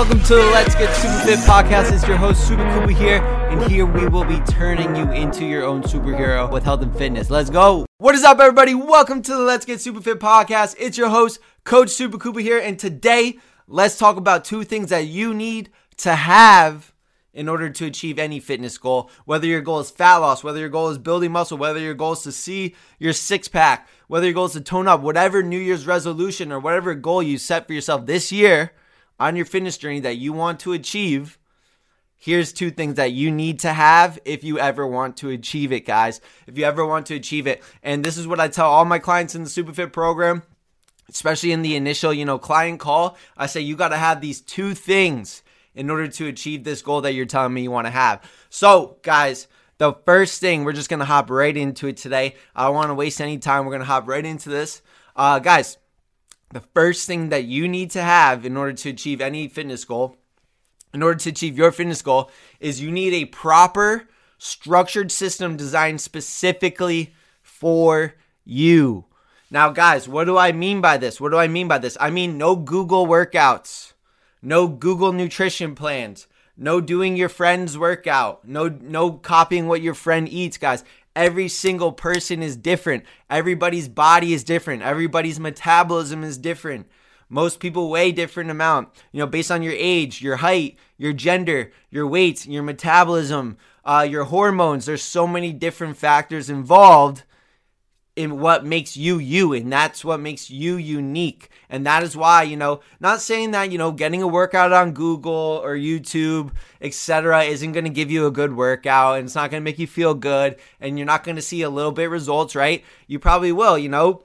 welcome to the Let's Get Super Fit podcast. It's your host, Super Kuba here, and here we will be turning you into your own superhero with health and fitness. Let's go. What is up, everybody? Welcome to the Let's Get Super Fit podcast. It's your host, Coach Super Kuba here, and today, let's talk about two things that you need to have in order to achieve any fitness goal. Whether your goal is fat loss, whether your goal is building muscle, whether your goal is to see your six pack, whether your goal is to tone up, whatever New Year's resolution or whatever goal you set for yourself this year on your fitness journey that you want to achieve, here's two things that you need to have if you ever want to achieve it, guys. If you ever want to achieve it. And this is what I tell all my clients in the SuperFit program, especially in the initial, you know, client call. I say you got to have these two things in order to achieve this goal that you're telling me you want to have. So, guys, the first thing, we're just going to hop right into it today. I don't want to waste any time. We're going to hop right into this. Uh, guys, the first thing that you need to have in order to achieve any fitness goal, in order to achieve your fitness goal, is you need a proper structured system designed specifically for you. Now, guys, what do I mean by this? What do I mean by this? I mean no Google workouts, no Google nutrition plans, no doing your friend's workout, no no copying what your friend eats, guys. Every single person is different. Everybody's body is different. Everybody's metabolism is different. Most people weigh different amount, you know, based on your age, your height, your gender, your weight, your metabolism, uh, your hormones. There's so many different factors involved in what makes you you and that's what makes you unique. And that is why you know not saying that you know getting a workout on google or youtube etc isn't going to give you a good workout and it's not going to make you feel good and you're not going to see a little bit results right? You probably will you know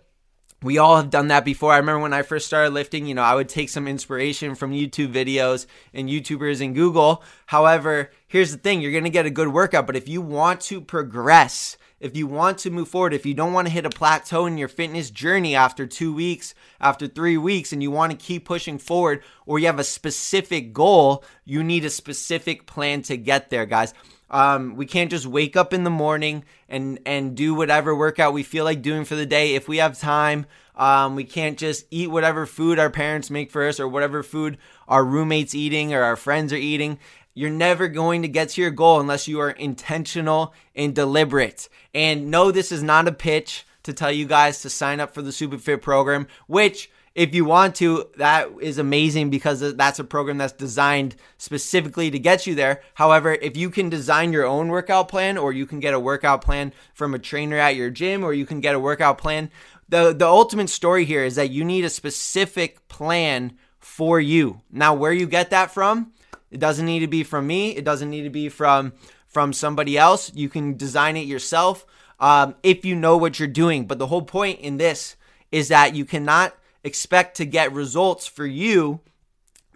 we all have done that before. I remember when I first started lifting, you know, I would take some inspiration from YouTube videos and YouTubers and Google. However, here's the thing you're to get a good workout, but if you want to progress, if you want to move forward, if you don't want to hit a plateau in your fitness journey after two weeks, after three weeks, and you want to keep pushing forward, or you have a specific goal, you need a specific plan to get there, guys. Um, we can't just wake up in the morning and and do whatever workout we feel like doing for the day. If we have time, um, we can't just eat whatever food our parents make for us or whatever food our roommates eating or our friends are eating. You're never going to get to your goal unless you are intentional and deliberate. And no, this is not a pitch to tell you guys to sign up for the SuperFit program, which if you want to, that is amazing because that's a program that's designed specifically to get you there. However, if you can design your own workout plan or you can get a workout plan from a trainer at your gym or you can get a workout plan, the the ultimate story here is that you need a specific plan for you. Now, where you get that from it doesn't need to be from me. It doesn't need to be from from somebody else. You can design it yourself um, if you know what you're doing. But the whole point in this is that you cannot expect to get results for you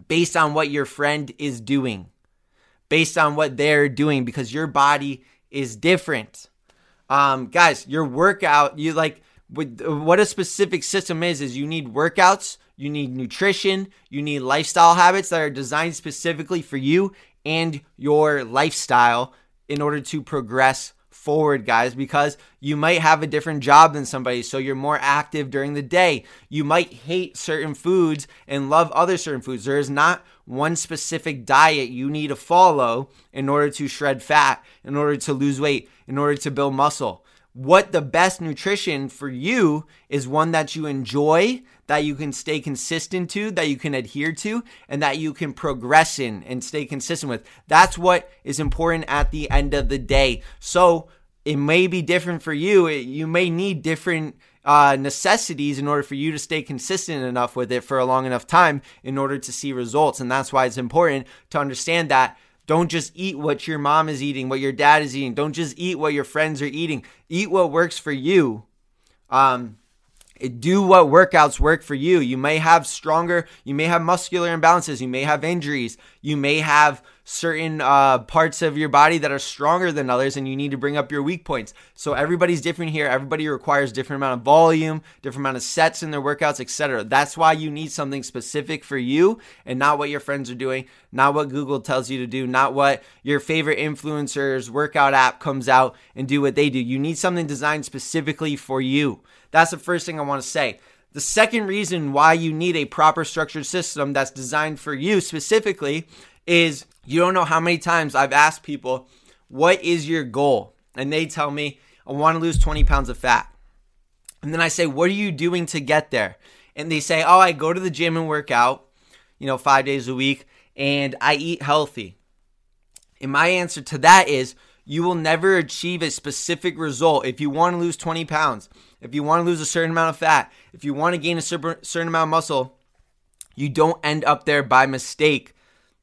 based on what your friend is doing, based on what they're doing, because your body is different. Um, guys, your workout, you like what a specific system is, is you need workouts you need nutrition, you need lifestyle habits that are designed specifically for you and your lifestyle in order to progress forward, guys, because you might have a different job than somebody, so you're more active during the day. You might hate certain foods and love other certain foods. There is not one specific diet you need to follow in order to shred fat, in order to lose weight, in order to build muscle. What the best nutrition for you is one that you enjoy, that you can stay consistent to, that you can adhere to, and that you can progress in and stay consistent with. That's what is important at the end of the day. So it may be different for you. You may need different uh, necessities in order for you to stay consistent enough with it for a long enough time in order to see results. And that's why it's important to understand that. Don't just eat what your mom is eating, what your dad is eating. Don't just eat what your friends are eating. Eat what works for you. Um, do what workouts work for you. You may have stronger, you may have muscular imbalances, you may have injuries, you may have certain uh, parts of your body that are stronger than others, and you need to bring up your weak points. So everybody's different here. Everybody requires different amount of volume, different amount of sets in their workouts, etc. That's why you need something specific for you, and not what your friends are doing, not what Google tells you to do, not what your favorite influencers workout app comes out and do what they do. You need something designed specifically for you. That's the first thing I want to say. The second reason why you need a proper structured system that's designed for you specifically is you don't know how many times I've asked people, What is your goal? And they tell me, I want to lose 20 pounds of fat. And then I say, What are you doing to get there? And they say, Oh, I go to the gym and work out, you know, five days a week, and I eat healthy. And my answer to that is, you will never achieve a specific result if you want to lose 20 pounds, if you want to lose a certain amount of fat, if you want to gain a certain amount of muscle. You don't end up there by mistake.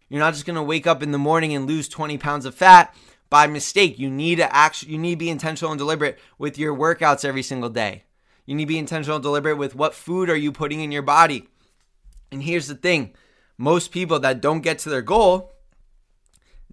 You're not just going to wake up in the morning and lose 20 pounds of fat by mistake. You need to actually you need to be intentional and deliberate with your workouts every single day. You need to be intentional and deliberate with what food are you putting in your body. And here's the thing, most people that don't get to their goal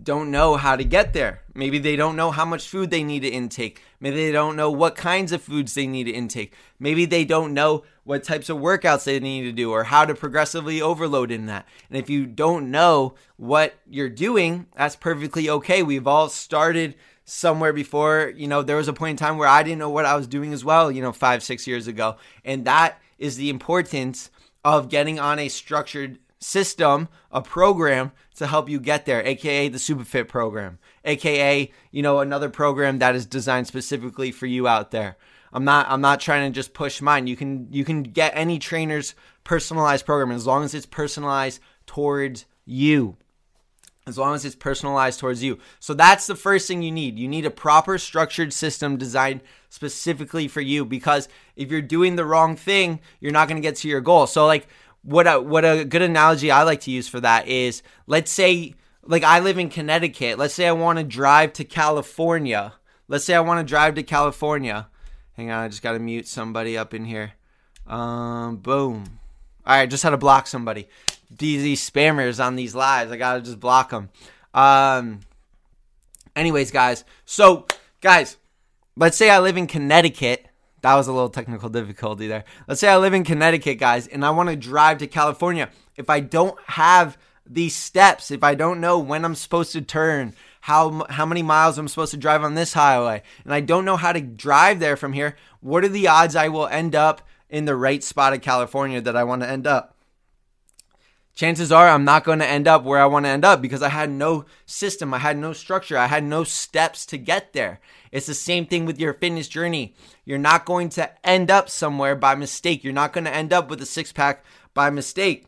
don't know how to get there. Maybe they don't know how much food they need to intake. Maybe they don't know what kinds of foods they need to intake. Maybe they don't know what types of workouts they need to do or how to progressively overload in that. And if you don't know what you're doing, that's perfectly okay. We've all started somewhere before. You know, there was a point in time where I didn't know what I was doing as well, you know, five, six years ago. And that is the importance of getting on a structured system, a program to help you get there, aka the Superfit program, aka, you know, another program that is designed specifically for you out there. I'm not I'm not trying to just push mine. You can you can get any trainer's personalized program as long as it's personalized towards you. As long as it's personalized towards you. So that's the first thing you need. You need a proper structured system designed specifically for you because if you're doing the wrong thing, you're not going to get to your goal. So like what a, what a good analogy I like to use for that is let's say like I live in Connecticut. Let's say I want to drive to California. Let's say I want to drive to California. Hang on, I just got to mute somebody up in here. Um, boom. All right, just had to block somebody. These, these spammers on these lives, I gotta just block them. Um. Anyways, guys. So, guys, let's say I live in Connecticut that was a little technical difficulty there. Let's say I live in Connecticut, guys, and I want to drive to California. If I don't have these steps, if I don't know when I'm supposed to turn, how how many miles I'm supposed to drive on this highway, and I don't know how to drive there from here, what are the odds I will end up in the right spot of California that I want to end up? Chances are I'm not going to end up where I want to end up because I had no system, I had no structure, I had no steps to get there. It's the same thing with your fitness journey. You're not going to end up somewhere by mistake. You're not going to end up with a six pack by mistake.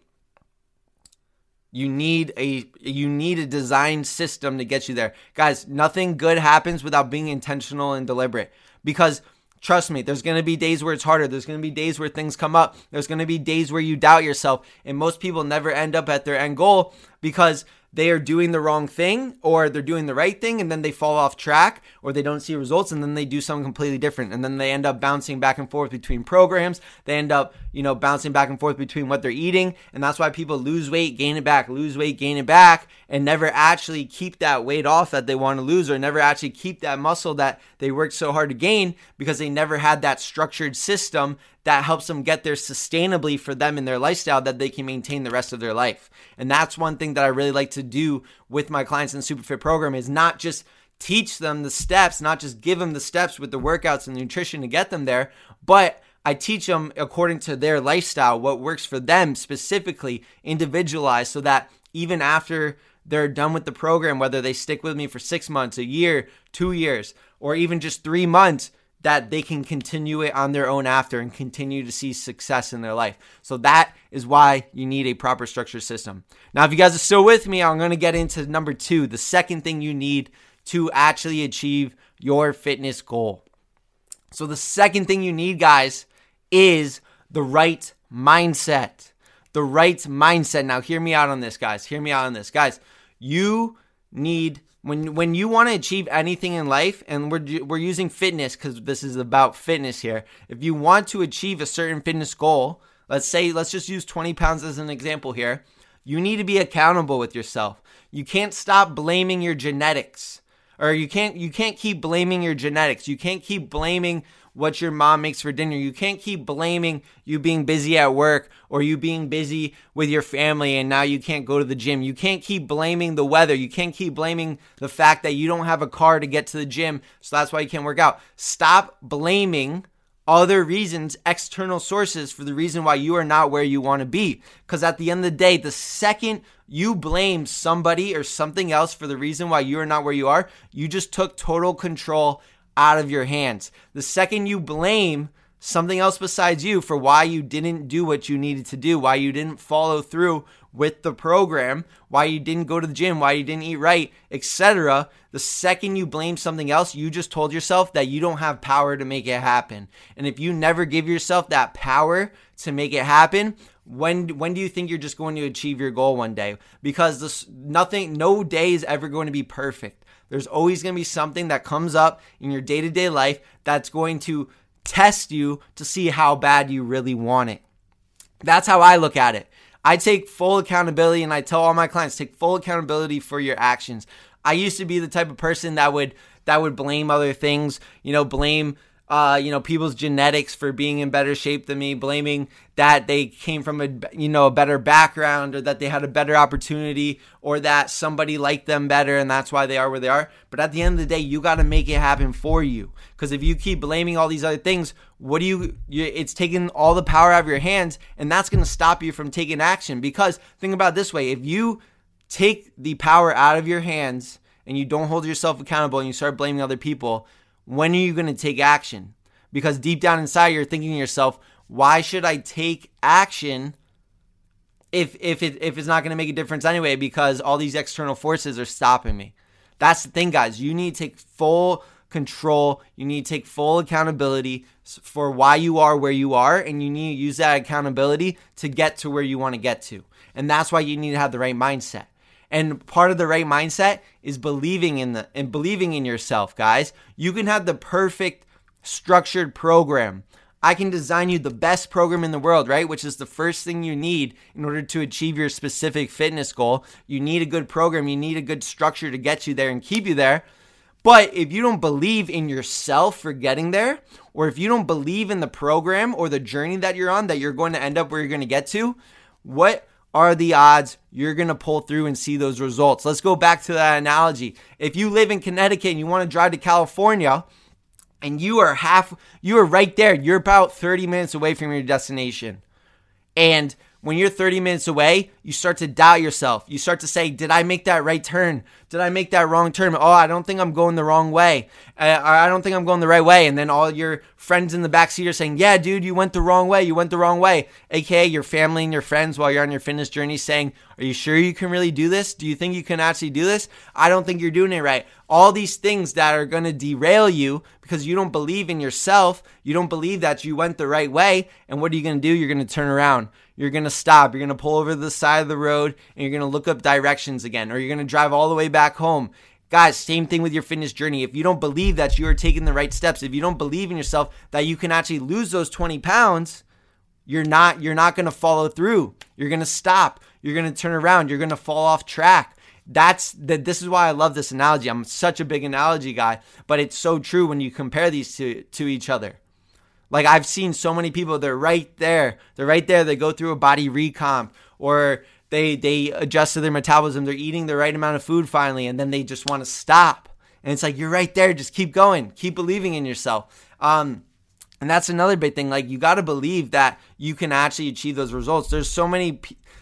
You need a you need a design system to get you there. Guys, nothing good happens without being intentional and deliberate because Trust me, there's going to be days where it's harder. There's going to be days where things come up. There's going to be days where you doubt yourself. And most people never end up at their end goal because they are doing the wrong thing or they're doing the right thing and then they fall off track or they don't see results and then they do something completely different. And then they end up bouncing back and forth between programs. They end up you know bouncing back and forth between what they're eating and that's why people lose weight gain it back lose weight gain it back and never actually keep that weight off that they want to lose or never actually keep that muscle that they worked so hard to gain because they never had that structured system that helps them get there sustainably for them in their lifestyle that they can maintain the rest of their life. And that's one thing that I really like to do with my clients in the Superfit program is not just teach them the steps, not just give them the steps with the workouts and the nutrition to get them there, but I teach them according to their lifestyle, what works for them specifically, individualized, so that even after they're done with the program, whether they stick with me for six months, a year, two years, or even just three months, that they can continue it on their own after and continue to see success in their life. So that is why you need a proper structure system. Now, if you guys are still with me, I'm going to get into number two, the second thing you need to actually achieve your fitness goal. So the second thing you need, guys, is the right mindset. The right mindset. Now, hear me out on this, guys. Hear me out on this, guys. You need when when you want to achieve anything in life and we're we're using fitness cuz this is about fitness here. If you want to achieve a certain fitness goal let's say let's just use 20 pounds as an example here you need to be accountable with yourself. You can't stop blaming your genetics or you can't you can't keep blaming your genetics. You can't keep blaming what your mom makes for dinner. You can't keep blaming you being busy at work or you being busy with your family and now you can't go to the gym. You can't keep blaming the weather. You can't keep blaming the fact that you don't have a car to get to the gym, so that's why you can't work out. Stop blaming other reasons, external sources for the reason why you are not where you want to be. Because at the end of the day, the second you blame somebody or something else for the reason why you are not where you are, you just took total control out of your hands. The second you blame something else besides you for why you didn't do what you needed to do, why you didn't follow through with the program, why you didn't go to the gym, why you didn't eat right, etc. The second you blame something else, you just told yourself that you don't have power to make it happen. And if you never give yourself that power to make it happen, when when do you think you're just going to achieve your goal one day? Because this nothing no day is ever going to be perfect. There's always going to be something that comes up in your day-to-day life that's going to test you to see how bad you really want it. That's how I look at it. I take full accountability and I tell all my clients take full accountability for your actions. I used to be the type of person that would that would blame other things, you know, blame uh, you know, people's genetics for being in better shape than me, blaming that they came from a you know a better background or that they had a better opportunity or that somebody liked them better and that's why they are where they are. But at the end of the day, you got to make it happen for you. Because if you keep blaming all these other things, what do you, you it's taking all the power out of your hands and that's going to stop you from taking action. Because think about this way, if you take the power out of your hands and you don't hold yourself accountable and you start blaming other people, when are you going to take action? Because deep down inside, you're thinking to yourself, why should I take action if if it if it's not going to make a difference anyway? Because all these external forces are stopping me. That's the thing, guys. You need to take full control. You need to take full accountability for why you are where you are, and you need to use that accountability to get to where you want to get to. And that's why you need to have the right mindset. And part of the right mindset is believing in the and believing in yourself, guys. You can have the perfect structured program. I can design you the best program in the world, right? Which is the first thing you need in order to achieve your specific fitness goal. You need a good program, you need a good structure to get you there and keep you there. But if you don't believe in yourself for getting there, or if you don't believe in the program or the journey that you're on that you're going to end up where you're going to get to, what are the odds you're going to pull through and see those results? Let's go back to that analogy. If you live in Connecticut and you want to drive to California, and you are half you are right there you're about 30 minutes away from your destination and when you're 30 minutes away, you start to doubt yourself. You start to say, Did I make that right turn? Did I make that wrong turn? Oh, I don't think I'm going the wrong way. I don't think I'm going the right way. And then all your friends in the backseat are saying, Yeah, dude, you went the wrong way. You went the wrong way. AKA your family and your friends while you're on your fitness journey saying, Are you sure you can really do this? Do you think you can actually do this? I don't think you're doing it right. All these things that are going to derail you because you don't believe in yourself. You don't believe that you went the right way. And what are you going to do? You're going to turn around you're going to stop. You're going to pull over to the side of the road and you're going to look up directions again, or you're going to drive all the way back home. Guys, same thing with your fitness journey. If you don't believe that you are taking the right steps, if you don't believe in yourself that you can actually lose those 20 pounds, you're not you're not going to follow through. You're going to stop. You're going to turn around. You're going to fall off track. That's that this is why I love this analogy. I'm such a big analogy guy, but it's so true when you compare these to to each other. Like I've seen so many people, they're right there. They're right there. They go through a body recomp or they they adjust to their metabolism. They're eating the right amount of food finally, and then they just want to stop. And it's like you're right there. Just keep going. Keep believing in yourself. Um, and that's another big thing. Like you got to believe that you can actually achieve those results. There's so many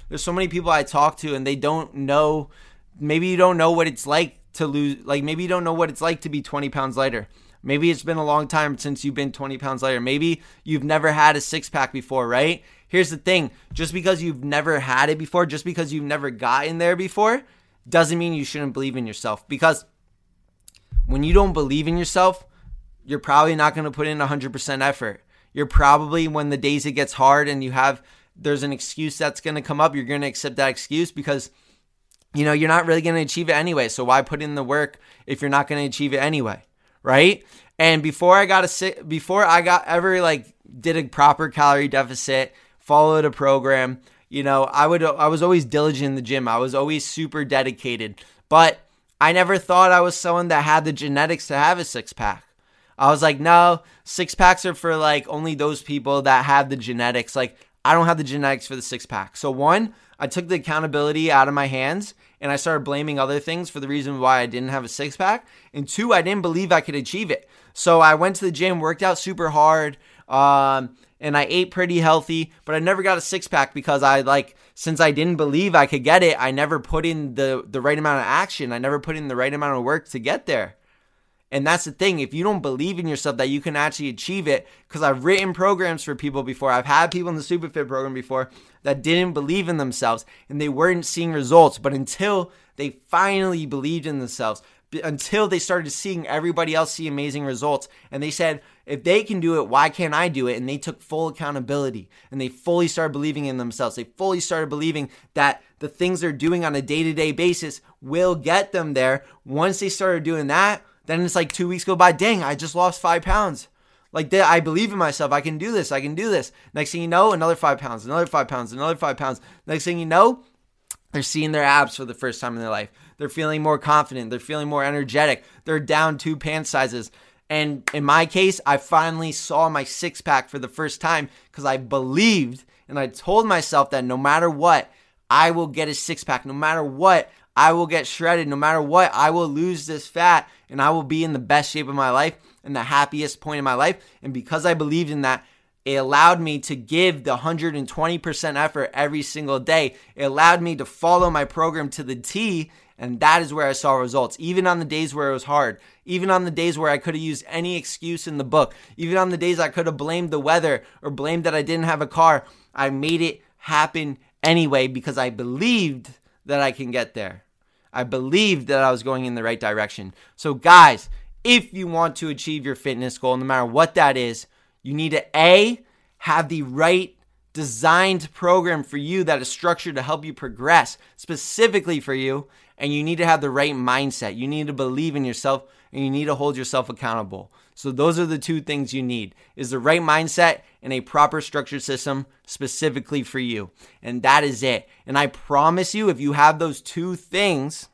there's so many people I talk to, and they don't know. Maybe you don't know what it's like to lose. Like maybe you don't know what it's like to be 20 pounds lighter. Maybe it's been a long time since you've been 20 pounds lighter. Maybe you've never had a six pack before, right? Here's the thing just because you've never had it before, just because you've never gotten there before, doesn't mean you shouldn't believe in yourself. Because when you don't believe in yourself, you're probably not going to put in 100% effort. You're probably, when the days it gets hard and you have, there's an excuse that's going to come up, you're going to accept that excuse because you know, you're not really going to achieve it anyway. So why put in the work if you're not going to achieve it anyway? right? And before I got a before I got ever like did a proper calorie deficit, followed a program, you know, I would I was always diligent in the gym. I was always super dedicated. But I never thought I was someone that had the genetics to have a six pack. I was like, no, six packs are for like only those people that have the genetics. Like, I don't have the genetics for the six pack. So, one, I took the accountability out of my hands and I started blaming other things for the reason why I didn't have a six pack. And two, I didn't believe I could achieve it. So I went to the gym, worked out super hard. Um, and I ate pretty healthy, but I never got a six pack because I like since I didn't believe I could get it, I never put in the the right amount of action. I never put in the right amount of work to get there. And that's the thing. If you don't believe in yourself that you can actually achieve it, because I've written programs for people before, I've had people in the Superfit program before that didn't believe in themselves and they weren't seeing results. But until they finally believed in themselves, until they started seeing everybody else see amazing results, and they said, if they can do it, why can't I do it? And they took full accountability and they fully started believing in themselves. They fully started believing that the things they're doing on a day to day basis will get them there. Once they started doing that, then it's like two weeks go by. Dang, I just lost five pounds. Like I believe in myself. I can do this. I can do this. Next thing you know, another five pounds, another five pounds, another five pounds. Next thing you know, they're seeing their abs for the first time in their life. They're feeling more confident. They're feeling more energetic. They're down two pant sizes. And in my case, I finally saw my six pack for the first time because I believed and I told myself that no matter what, I will get a six pack. No matter what, I will get shredded. No matter what, I will lose this fat and I will be in the best shape of my life and the happiest point in my life. And because I believed in that, it allowed me to give the 120% effort every single day. It allowed me to follow my program to the T and that is where I saw results. Even on the days where it was hard, even on the days where I could have used any excuse in the book, even on the days I could have blamed the weather or blamed that I didn't have a car, I made it happen anyway because I believed that I can get there. I believed that I was going in the right direction. So, guys, if you want to achieve your fitness goal, no matter what that is, you need to A, have the right designed program for you that is structured to help you progress specifically for you and you need to have the right mindset. You need to believe in yourself and you need to hold yourself accountable. So those are the two things you need. Is the right mindset and a proper structured system specifically for you. And that is it. And I promise you if you have those two things,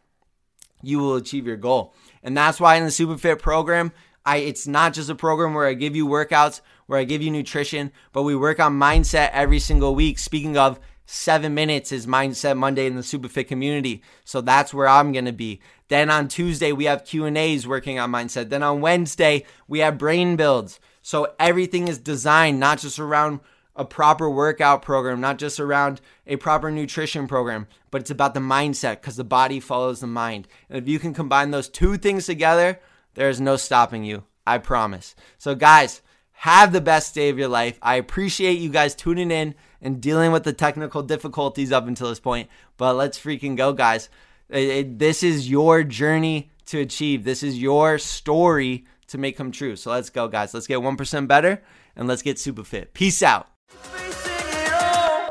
you will achieve your goal. And that's why in the Superfit program, I it's not just a program where I give you workouts, where I give you nutrition, but we work on mindset every single week. Speaking of seven minutes is Mindset Monday in the Superfit community. So that's where I'm going to be. Then on Tuesday, we have Q&As working on mindset. Then on Wednesday, we have brain builds. So everything is designed not just around a proper workout program, not just around a proper nutrition program, but it's about the mindset because the body follows the mind. And if you can combine those two things together, there's no stopping you. I promise. So, guys, have the best day of your life. I appreciate you guys tuning in and dealing with the technical difficulties up until this point. But let's freaking go, guys. It, it, this is your journey to achieve. This is your story to make come true. So let's go, guys. Let's get 1% better and let's get super fit. Peace out.